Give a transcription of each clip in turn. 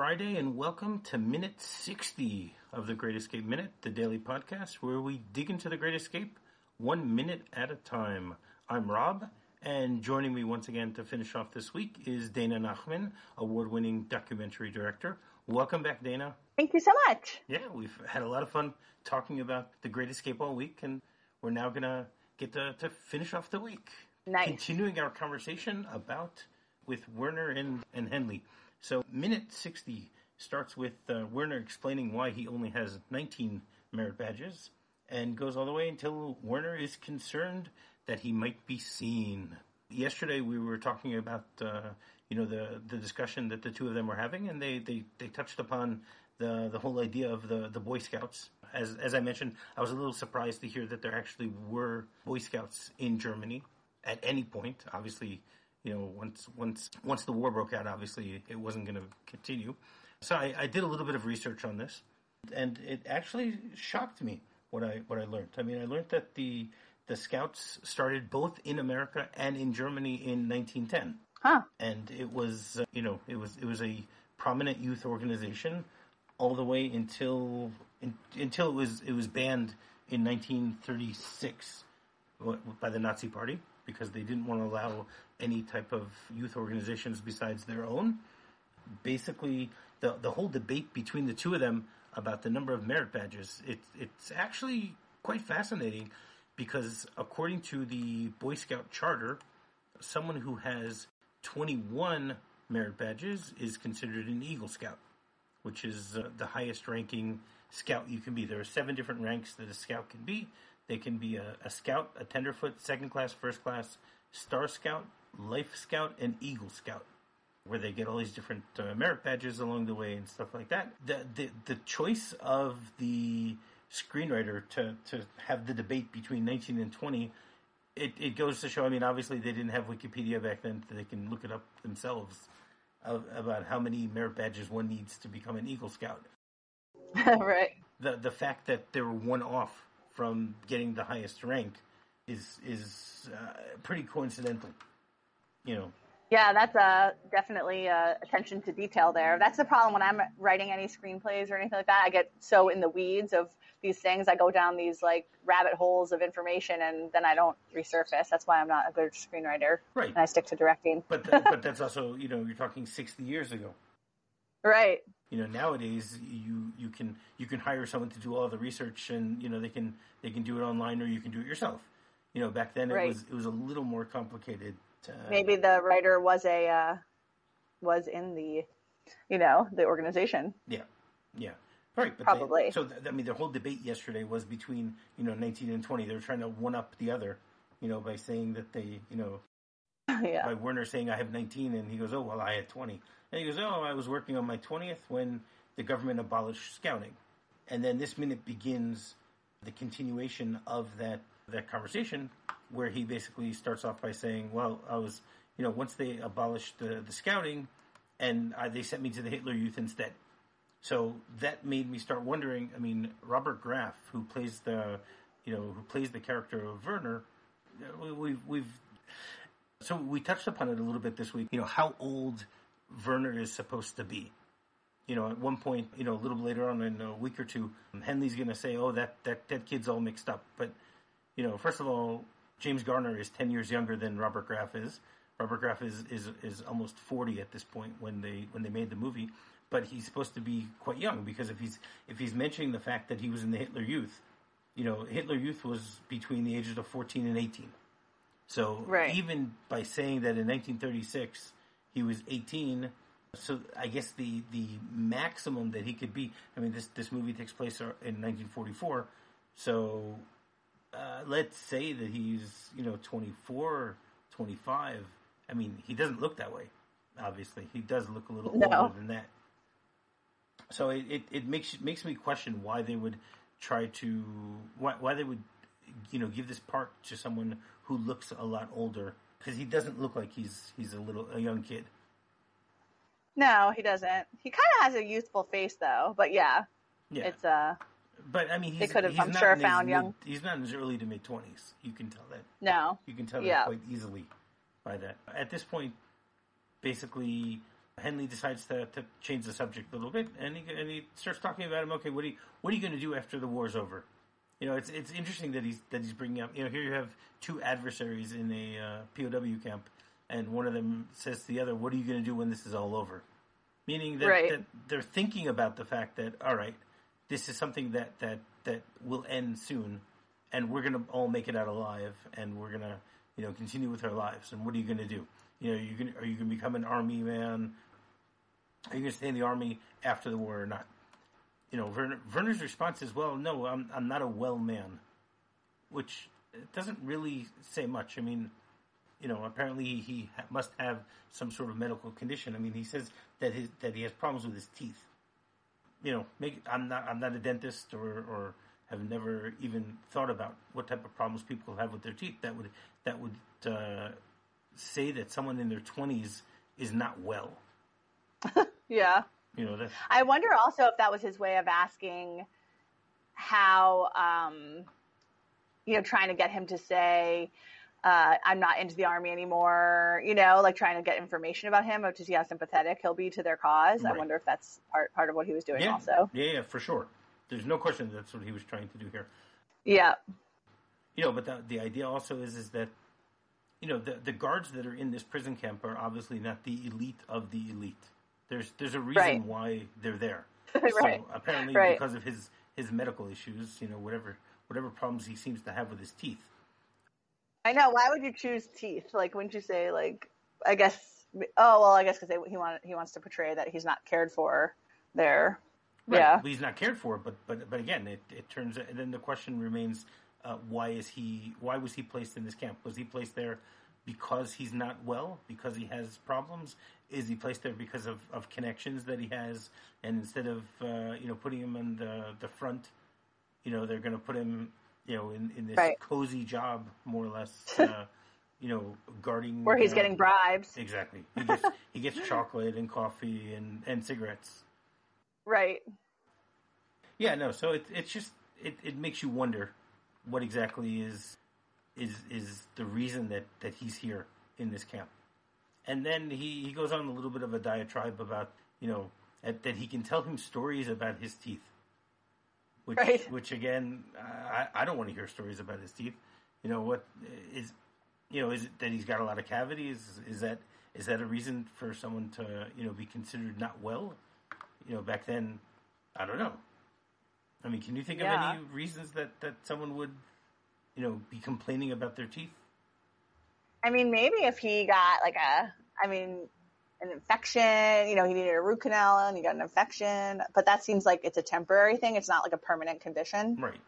Friday, and welcome to minute 60 of the Great Escape Minute, the daily podcast where we dig into the Great Escape one minute at a time. I'm Rob, and joining me once again to finish off this week is Dana Nachman, award winning documentary director. Welcome back, Dana. Thank you so much. Yeah, we've had a lot of fun talking about the Great Escape all week, and we're now going to get to, to finish off the week. Nice. Continuing our conversation about with Werner and, and Henley. So, minute 60 starts with uh, Werner explaining why he only has 19 merit badges and goes all the way until Werner is concerned that he might be seen. Yesterday, we were talking about uh, you know the the discussion that the two of them were having, and they, they, they touched upon the the whole idea of the, the Boy Scouts. As as I mentioned, I was a little surprised to hear that there actually were Boy Scouts in Germany at any point. Obviously, you know, once once once the war broke out, obviously it wasn't going to continue. So I, I, did a little bit of research on this, and it actually shocked me what I what I learned. I mean, I learned that the the Scouts started both in America and in Germany in 1910. Huh. And it was uh, you know it was it was a prominent youth organization all the way until in, until it was it was banned in 1936 by the Nazi Party because they didn't want to allow any type of youth organizations besides their own. Basically, the the whole debate between the two of them about the number of merit badges, it, it's actually quite fascinating because according to the Boy Scout charter, someone who has 21 merit badges is considered an Eagle Scout, which is uh, the highest ranking scout you can be. There are seven different ranks that a scout can be. They can be a, a scout, a tenderfoot, second class, first class, star scout, life scout, and eagle scout, where they get all these different uh, merit badges along the way and stuff like that. The, the the choice of the screenwriter to to have the debate between 19 and 20 it, it goes to show. I mean, obviously they didn't have Wikipedia back then; so they can look it up themselves of, about how many merit badges one needs to become an Eagle Scout. right. The the fact that they were one off from getting the highest rank is is uh, pretty coincidental. You know. Yeah, that's uh, definitely uh, attention to detail there. That's the problem when I'm writing any screenplays or anything like that. I get so in the weeds of these things. I go down these like rabbit holes of information, and then I don't resurface. That's why I'm not a good screenwriter. Right. And I stick to directing. But but that's also you know you're talking 60 years ago. Right. You know nowadays you you can you can hire someone to do all the research and you know they can they can do it online or you can do it yourself. You know back then it was it was a little more complicated. To, Maybe the writer was a uh, was in the you know the organization. Yeah, yeah, right. But Probably. They, so th- I mean, the whole debate yesterday was between you know 19 and 20. They were trying to one up the other, you know, by saying that they, you know, yeah. by Werner saying I have 19, and he goes, oh well, I had 20, and he goes, oh, I was working on my 20th when the government abolished scouting, and then this minute begins the continuation of that that conversation where he basically starts off by saying, well, I was, you know, once they abolished the, the scouting, and I, they sent me to the Hitler Youth instead. So that made me start wondering. I mean, Robert Graf, who plays the, you know, who plays the character of Werner, uh, we- we've we've so we touched upon it a little bit this week. You know how old Werner is supposed to be. You know, at one point, you know, a little later on in a week or two, Henley's going to say, "Oh, that that that kid's all mixed up." But you know, first of all, James Garner is ten years younger than Robert Graf is. Robert Graf is, is is almost forty at this point when they when they made the movie, but he's supposed to be quite young because if he's if he's mentioning the fact that he was in the Hitler Youth, you know, Hitler Youth was between the ages of fourteen and eighteen. So Right. even by saying that in 1936 he was 18, so I guess the the maximum that he could be. I mean, this this movie takes place in 1944, so uh, let's say that he's you know 24, 25. I mean, he doesn't look that way. Obviously, he does look a little No. older than that. So it, it, it makes makes me question why they would try to why why they would you know give this part to someone who looks a lot older because he doesn't look like he's he's a little a young kid. No, he doesn't. He kind of has a youthful face though. But yeah, Yeah, it's uh but I mean, he's, could have, I'm not sure, found mid- young- He's not in his early to mid twenties. You can tell that. no. You can tell Yeah. that quite easily by that. At this point, basically, Henley decides to, to change the subject a little bit, and he and he starts talking about him. Okay, what are you, what are you going to do after the war's over? You know, it's it's interesting that he's that he's bringing up. You know, here you have two adversaries in a uh, POW camp, and one of them says to the other, "What are you going to do when this is all over?" Meaning that, Right. that they're thinking about the fact that all right, this is something that that that will end soon, and we're going to all make it out alive, and we're going to you know continue with our lives. And what are you going to do? You know, you are you going to become an army man? Are you going to stay in the army after the war or not? You know, Werner, Werner's response is, "Well, no, I'm I'm not a well man," which doesn't really say much. I mean, you know, apparently he must have some sort of medical condition. I mean, he says that his that he has problems with his teeth. You know, make I'm not I'm not a dentist or or have never even thought about what type of problems people have with their teeth. That would that would uh, say that someone in their twenties is not well. Yeah. You know, that I wonder also if that was his way of asking how, um, you know, trying to get him to say, uh, I'm not into the army anymore, you know, like trying to get information about him or to see how sympathetic he'll be to their cause. I wonder if that's part, part of what he was doing yeah, also. yeah, yeah, for sure. There's no question that's what he was trying to do here. Yeah. You know, but the, the idea also is is that you know the the guards that are in this prison camp are obviously not the elite of the elite. There's there's a reason Right. why they're there. right. So apparently Right. because of his his medical issues, you know, whatever whatever problems he seems to have with his teeth. I know. Why would you choose teeth? Like, wouldn't you say like? I guess. Oh well, I guess because he want he wants to portray that he's not cared for there. Right. Yeah. He's not cared for, but but but again, it, it turns and then the question remains: uh, Why is he? Why was he placed in this camp? Was he placed there because he's not well? Because he has problems? Is he placed there because of, of connections that he has? And instead of uh, you know putting him in the the front, you know they're going to put him you know in, in this Right. cozy job more or less. Uh, you know, guarding Where he's uh, getting bribes. exactly. He gets he gets chocolate and coffee and and cigarettes. Right. Yeah, no. So it, it's just it, it makes you wonder what exactly is is is the reason that that he's here in this camp. And then he, he goes on a little bit of a diatribe about you know that, that he can tell him stories about his teeth, which Right. which again I, I don't want to hear stories about his teeth. You know what is you know is it that he's got a lot of cavities? Is that is that a reason for someone to you know be considered not well? You know back then, I don't know. I mean, can you think Yeah. of any reasons that, that someone would, you know, be complaining about their teeth? I mean, maybe if he got like a, I mean, an infection, you know, he needed a root canal and he got an infection, but that seems like it's a temporary thing. It's not like a permanent condition. Right.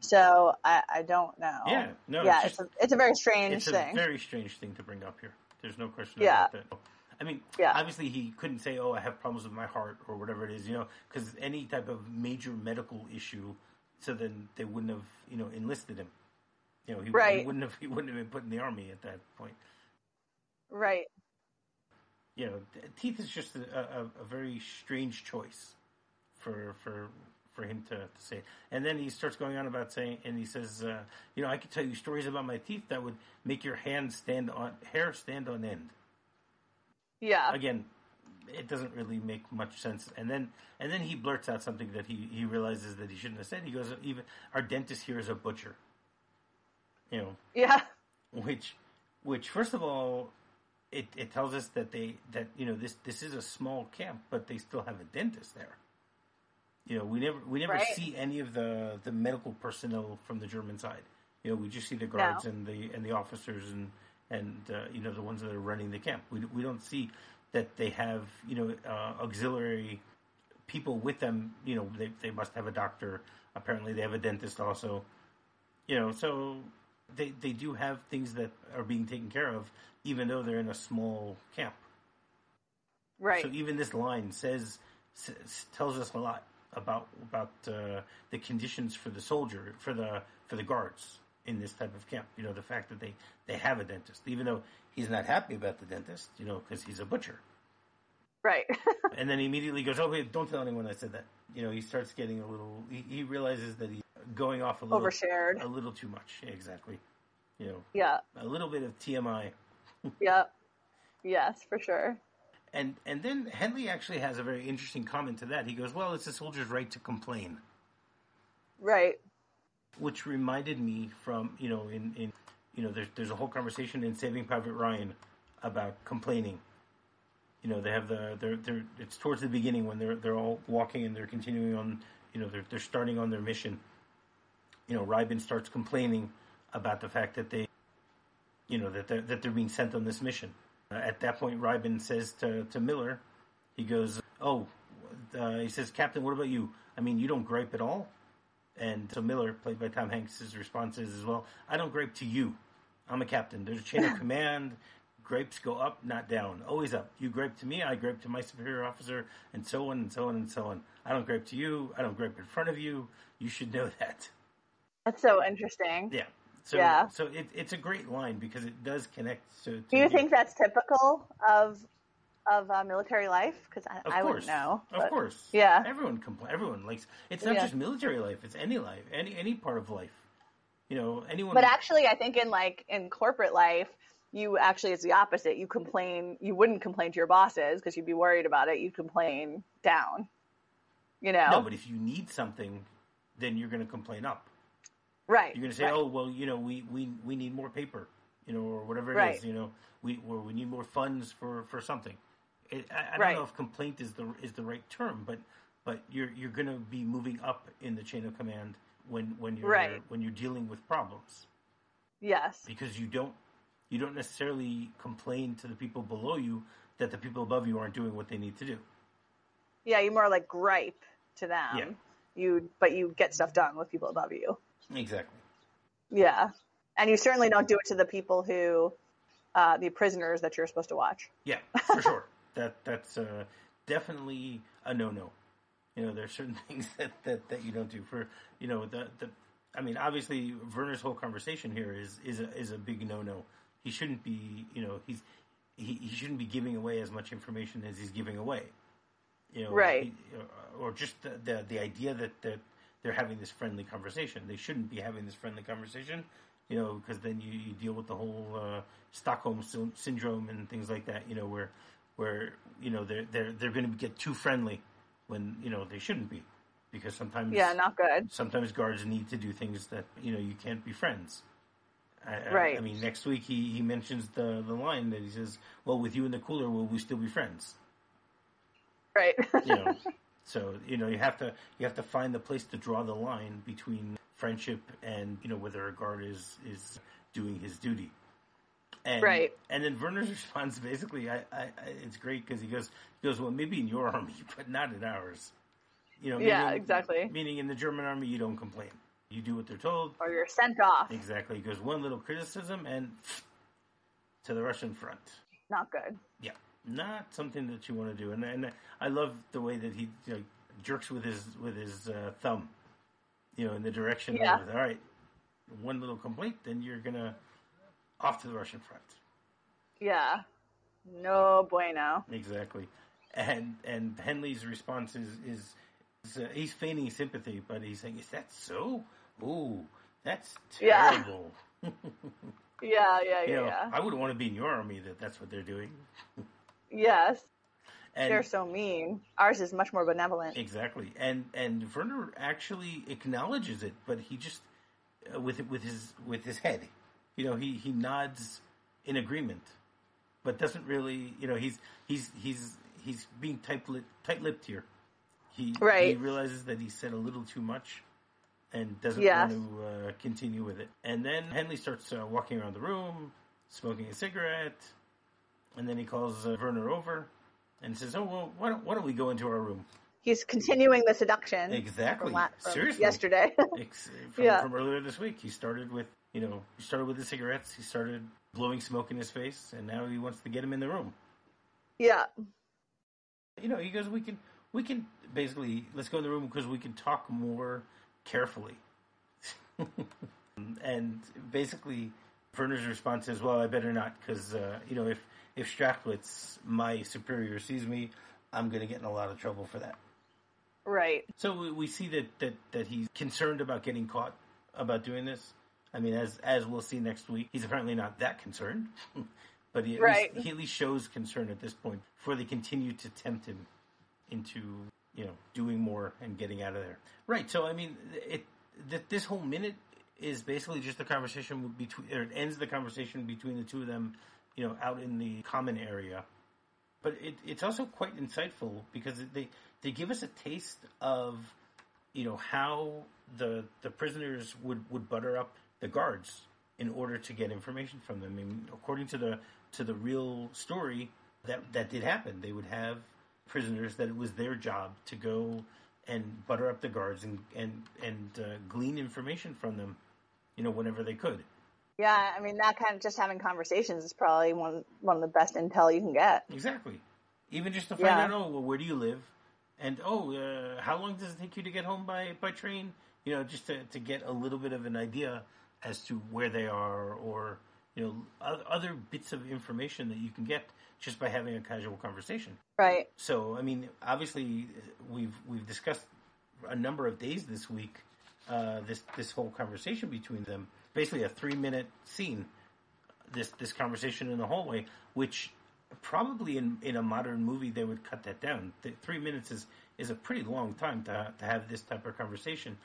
So I, I don't know. Yeah. No. yeah, it's, it's a, it's a very strange it's a thing. very strange thing to bring up here. There's no question Yeah. about that. I mean, Yeah. obviously he couldn't say, "Oh, I have problems with my heart" or whatever it is, you know, because any type of major medical issue, so then they wouldn't have, you know, enlisted him. You know, he, he wouldn't have he wouldn't have been put in the army at that point. right. you know, teeth is just a, a, a very strange choice for for for him to, to say. And then he starts going on about saying, and he says, uh, you know, I could tell you stories about my teeth that would make your hand stand on hair stand on end. Yeah. Again, it doesn't really make much sense. And then and then he blurts out something that he he realizes that he shouldn't have said. He goes, even our dentist here is a butcher. You know, Yeah. which which first of all it, it tells us that they that you know this this is a small camp but they still have a dentist there. You know we never we never Right. see any of the the medical personnel from the german side. You know we just see the guards and the and the officers and and uh, you know the ones that are running the camp. We, we don't see that they have you know uh, auxiliary people with them. You know they, they must have a doctor. Apparently they have a dentist also. You know so they they do have things that are being taken care of even though they're in a small camp Right. so even this line says, s- tells us a lot about about uh, the conditions for the soldier for the for the guards in this type of camp. You know, the fact that they they have a dentist, even though he's not happy about the dentist. You know, because he's a butcher. right. And then he immediately goes, "Oh wait, don't tell anyone I said that." You know, he starts getting a little. He, he realizes that he's going off a little Overshared. a little too much. Exactly. You know, Yeah. a little bit of TMI. Yeah. Yes, for sure. And and then Henley actually has a very interesting comment to that. He goes, "Well, it's a soldier's right to complain," Right. which reminded me from you know in in you know there's there's a whole conversation in Saving Private Ryan about complaining. You know, they have the they're they're it's towards the beginning when they're they're all walking and they're continuing on. You know, they're they're starting on their mission. You know, Reiben starts complaining about the fact that they, you know, that they're, that they're being sent on this mission. Uh, at that point, Reiben says to to Miller, he goes, "Oh," uh, he says, "Captain, what about you? I mean, you don't gripe at all." And so Miller, played by Tom Hanks, his response is as well, I don't gripe to you. I'm a captain. There's a chain of command. Grapes go up, not down. Always up. You gripe to me, I gripe to my superior officer, and so on and so on and so on. I don't gripe to you. I don't gripe in front of you. You should know that. That's so interesting. Yeah. So, Yeah. so it, it's a great line because it does connect to. to Do you think that's typical of of uh, military life? Because I, I wouldn't know. Of course. Yeah. Everyone compl- Everyone likes. It's not Yeah. just military life. It's any life. Any any part of life. You know, anyone. But actually, I think in like in corporate life, you actually it's the opposite. You complain. You wouldn't complain to your bosses because you'd be worried about it. You complain down. You know. no, but if you need something, then you're going to complain up. Right. You're going to say, right. "Oh, well, you know, we, we we need more paper, you know, or whatever it is, Right. you know, we or we need more funds for for something." It, I, I don't know if complaint is the is the right term, but but you're you're going to be moving up in the chain of command when when you're when you're dealing with problems Yes. because you don't you don't necessarily complain to the people below you that the people above you aren't doing what they need to do. Yeah, you more like gripe to them. Yeah. You, but you get stuff done with people above you. Exactly. Yeah, and you certainly don't do it to the people who, uh, the prisoners that you're supposed to watch. Yeah, for sure. That that's uh, definitely a no no. You know, there's certain things that, that, that you don't do for you know the the. I mean, obviously, Werner's whole conversation here is is a, is a big no no. He shouldn't be. You know, he's he, he shouldn't be giving away as much information as he's giving away. You know, Right. he- or just the, the the idea that that they're having this friendly conversation. They shouldn't be having this friendly conversation. You know, because then you, you deal with the whole uh, Stockholm sy- syndrome and things like that. You know, where where you know they're they're they're going to get too friendly when you know they shouldn't be, because sometimes Yeah, not good. sometimes guards need to do things that you know you can't be friends. I, I- Right. I, mean, next week he, he mentions the the line that he says, "Well, with you in the cooler, will we still be friends?" Right. You know, so you know you have to you have to find the place to draw the line between friendship and you know whether a guard is is doing his duty. And, Right. And then Werner's response basically, I, I, I it's great because he goes, he goes, well, maybe in your army, but not in ours. You know, Yeah, meaning- exactly. Meaning in the German army, you don't complain. You do what they're told. or you're sent off. Exactly. He goes one little criticism and to the Russian front. Not good. Yeah, not something that you want to do. And and I love the way that he you know, jerks with his with his uh, thumb, you know, in the direction Yeah. of all right, one little complaint, then you're gonna off to the Russian front. Yeah. No bueno. Exactly. And and Henley's response is is, is uh, he's feigning sympathy, but he's saying, "Is that so? Ooh, that's Yeah. terrible." Yeah, yeah, You yeah, know, yeah. I wouldn't want to be in your army that that's what they're doing. Yes. And They're so mean. Ours is much more benevolent. exactly, and and Werner actually acknowledges it, but he just uh, with with his with his head, you know, he he nods in agreement, but doesn't really, you know, he's he's he's he's being tight tight lipped here. He he Right. realizes that he said a little too much. And doesn't Yes. want to uh, continue with it. And then Henley starts uh, walking around the room, smoking a cigarette, and then he calls uh, Werner over and says, "Oh well, why don't, why don't we go into our room?" He's continuing the seduction. Exactly. From, la- from Seriously. yesterday. Ex- from, Yeah. from earlier this week, he started with you know he started with the cigarettes. He started blowing smoke in his face, and now he wants to get him in the room. yeah. You know, he goes, "We can we can basically let's go in the room because we can talk more carefully." and basically, Werner's response is, "Well, I better not because uh, you know if if Strachwitz, my superior, sees me, I'm going to get in a lot of trouble for that." Right. So we, we see that, that, that he's concerned about getting caught about doing this. I mean, as as we'll see next week, he's apparently not that concerned. but he at, Right. least, he at least shows concern at this point before they continue to tempt him into you know doing more and getting out of there. Right. So I mean, it th- this whole minute is basically just a conversation between, or it ends the conversation between the two of them, you know, out in the common area. But it, it's also quite insightful because they they give us a taste of you know how the the prisoners would, would butter up the guards in order to get information from them. I mean, according to the to the real story, that that did happen. They would have prisoners that it was their job to go and butter up the guards and and and uh, glean information from them, you know, whenever they could. Yeah, I mean that kind of just having conversations is probably one one of the best intel you can get. Exactly. Even just to find Yeah. out, oh, well, where do you live? And oh, uh, how long does it take you to get home by, by train? You know, just to, to get a little bit of an idea as to where they are or, you know, other bits of information that you can get just by having a casual conversation. Right. So, I mean, obviously, we've we've discussed a number of days this week. Uh, this this whole conversation between them, basically a three minute scene. This this conversation in the hallway, which probably in in a modern movie they would cut that down. Three minutes is is a pretty long time to to have this type of conversation,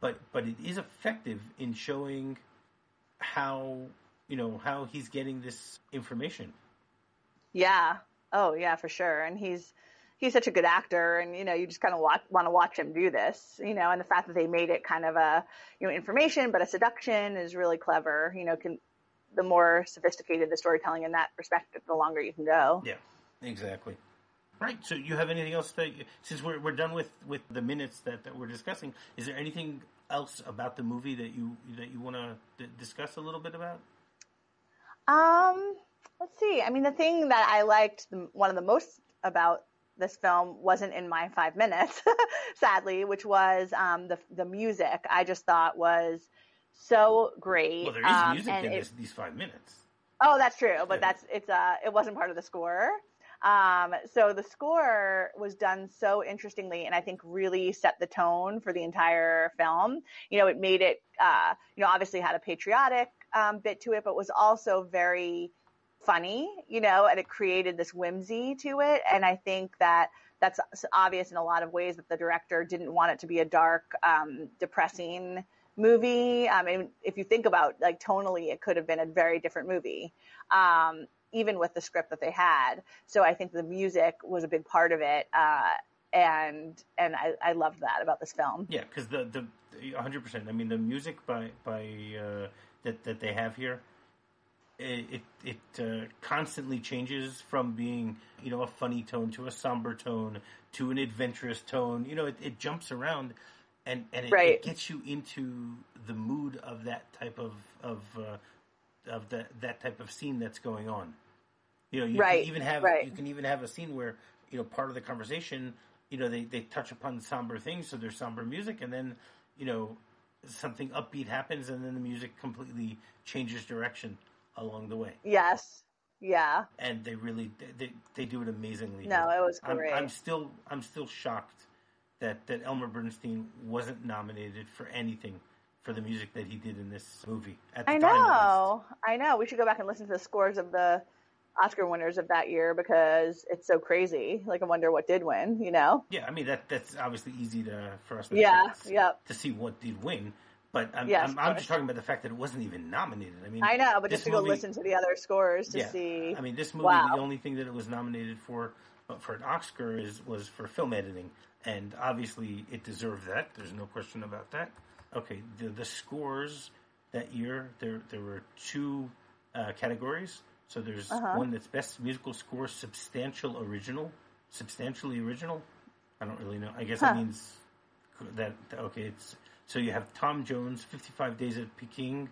but but it is effective in showing how you know how he's getting this information. Yeah. Oh, yeah, for sure. And he's he's such a good actor, and you know, you just kind of want to watch him do this. You know, and the fact that they made it kind of a you know information, but a seduction is really clever. You know, can the more sophisticated the storytelling in that perspective, the longer you can go. Yeah, exactly. Right. So, you have anything else that, you, since we're we're done with with the minutes that, that we're discussing, is there anything else about the movie that you that you want to d- discuss a little bit about? Um, let's see. I mean, the thing that I liked the, one of the most about this film wasn't in my five minutes, sadly, which was um, the the music. I just thought was so great. Well, there is Um, music in it- this, these five minutes. Oh, that's true, but Yeah. that's it's uh it wasn't part of the score. Um, so the score was done so interestingly, and I think really set the tone for the entire film. You know, it made it, uh, you know, obviously had a patriotic um, bit to it, but was also very funny. You know, and it created this whimsy to it, and I think that that's obvious in a lot of ways that the director didn't want it to be a dark, um, depressing movie. I mean, if you think about like tonally, it could have been a very different movie, um, even with the script that they had. So I think the music was a big part of it, uh, and and I, I loved that about this film. Yeah, because the the hundred percent. I mean, the music by by uh, that that they have here, it it, it uh, constantly changes from being you know a funny tone to a somber tone to an adventurous tone. You know, it, it jumps around, and and it, Right. it gets you into the mood of that type of of uh, of that that type of scene that's going on. You know, you Right, can even have right. you can even have a scene where you know part of the conversation, you know, they they touch upon somber things, so there's somber music, and then you know something upbeat happens, and then the music completely changes direction along the way, Yes, yeah, and they really they they, do it amazingly. no, it was I'm, great. I'm still I'm still shocked that that Elmer Bernstein wasn't nominated for anything for the music that he did in this movie. At the I time, at least. know, I know. We should go back and listen to the scores of the Oscar winners of that year because it's so crazy. Like, I wonder what did win. You know? Yeah, I mean that that's obviously easy to for us to Yeah, yep. to see what did win, but I'm Yes, I'm, I'm just talking about the fact that it wasn't even nominated. I mean, I know, but just to go movie- listen to the other scores to yeah, see. I mean, this movie Wow. the only thing that it was nominated for uh, for an Oscar is was for film editing, and obviously it deserved that. There's no question about that. Okay, the the scores that year there there were two uh, categories. So there's Uh-huh. one that's best musical score, substantial original, substantially original. I don't really know. I guess Huh. that means that okay. It's so you have Tom Jones, Fifty Five Days at Peking,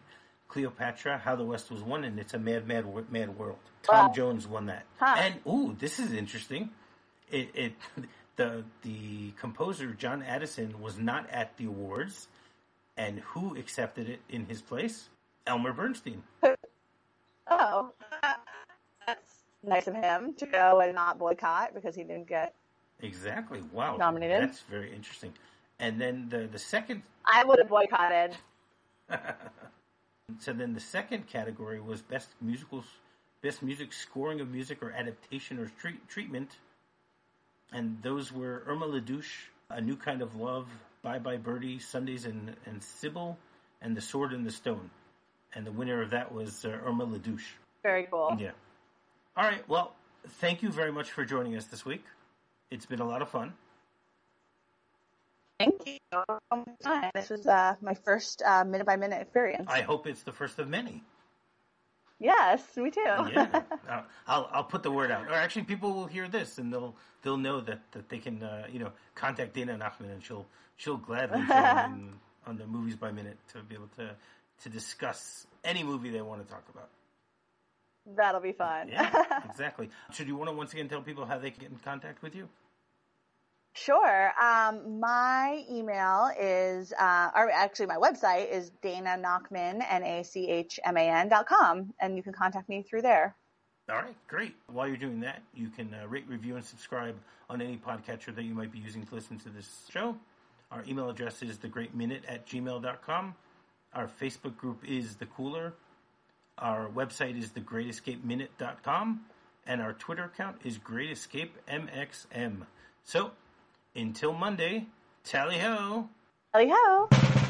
Cleopatra, How the West Was Won, and it's a Mad Mad Mad World. Tom Wow. Jones won that. Huh. And ooh, this is interesting. It, it the the composer John Addison was not at the awards, and who accepted it in his place? Elmer Bernstein. Oh, that's nice of him to go and not boycott because he didn't get. Exactly. Wow. Nominated. That's very interesting. And then the the second I would have boycotted. so then the second category was best musicals, Best Music Scoring of Music or Adaptation or treat- Treatment. And those were Irma La Douche, A New Kind of Love, Bye Bye Birdie, Sundays and, and Cybèle, and The Sword and the Stone. And the winner of that was uh, Irma La Douche. Very cool. Yeah. All right. Well, thank you very much for joining us this week. It's been a lot of fun. Thank you. This was uh, my first uh, minute by minute experience. I hope it's the first of many. Yes, me too. Yeah, uh, I'll I'll put the word out. Or actually, people will hear this and they'll they'll know that, that they can uh, you know contact Dana Nachman and she'll she'll gladly join on the movies by minute to be able to to discuss any movie they want to talk about. That'll be fun. Yeah, exactly. Should you want to once again tell people how they can get in contact with you? Sure. Um, my email is, uh, or actually my website is Dana Nachman, N-A-C-H-M-A-N dot com, and you can contact me through there. All right, great. While you're doing that, you can uh, rate, review, and subscribe on any podcatcher that you might be using to listen to this show. Our email address is thegreatminute at gmail.com. Our Facebook group is The Cooler. Our website is thegreatescapeminute.com. And our Twitter account is GreatEscapeMXM. So, until Monday, tally ho! Tally ho!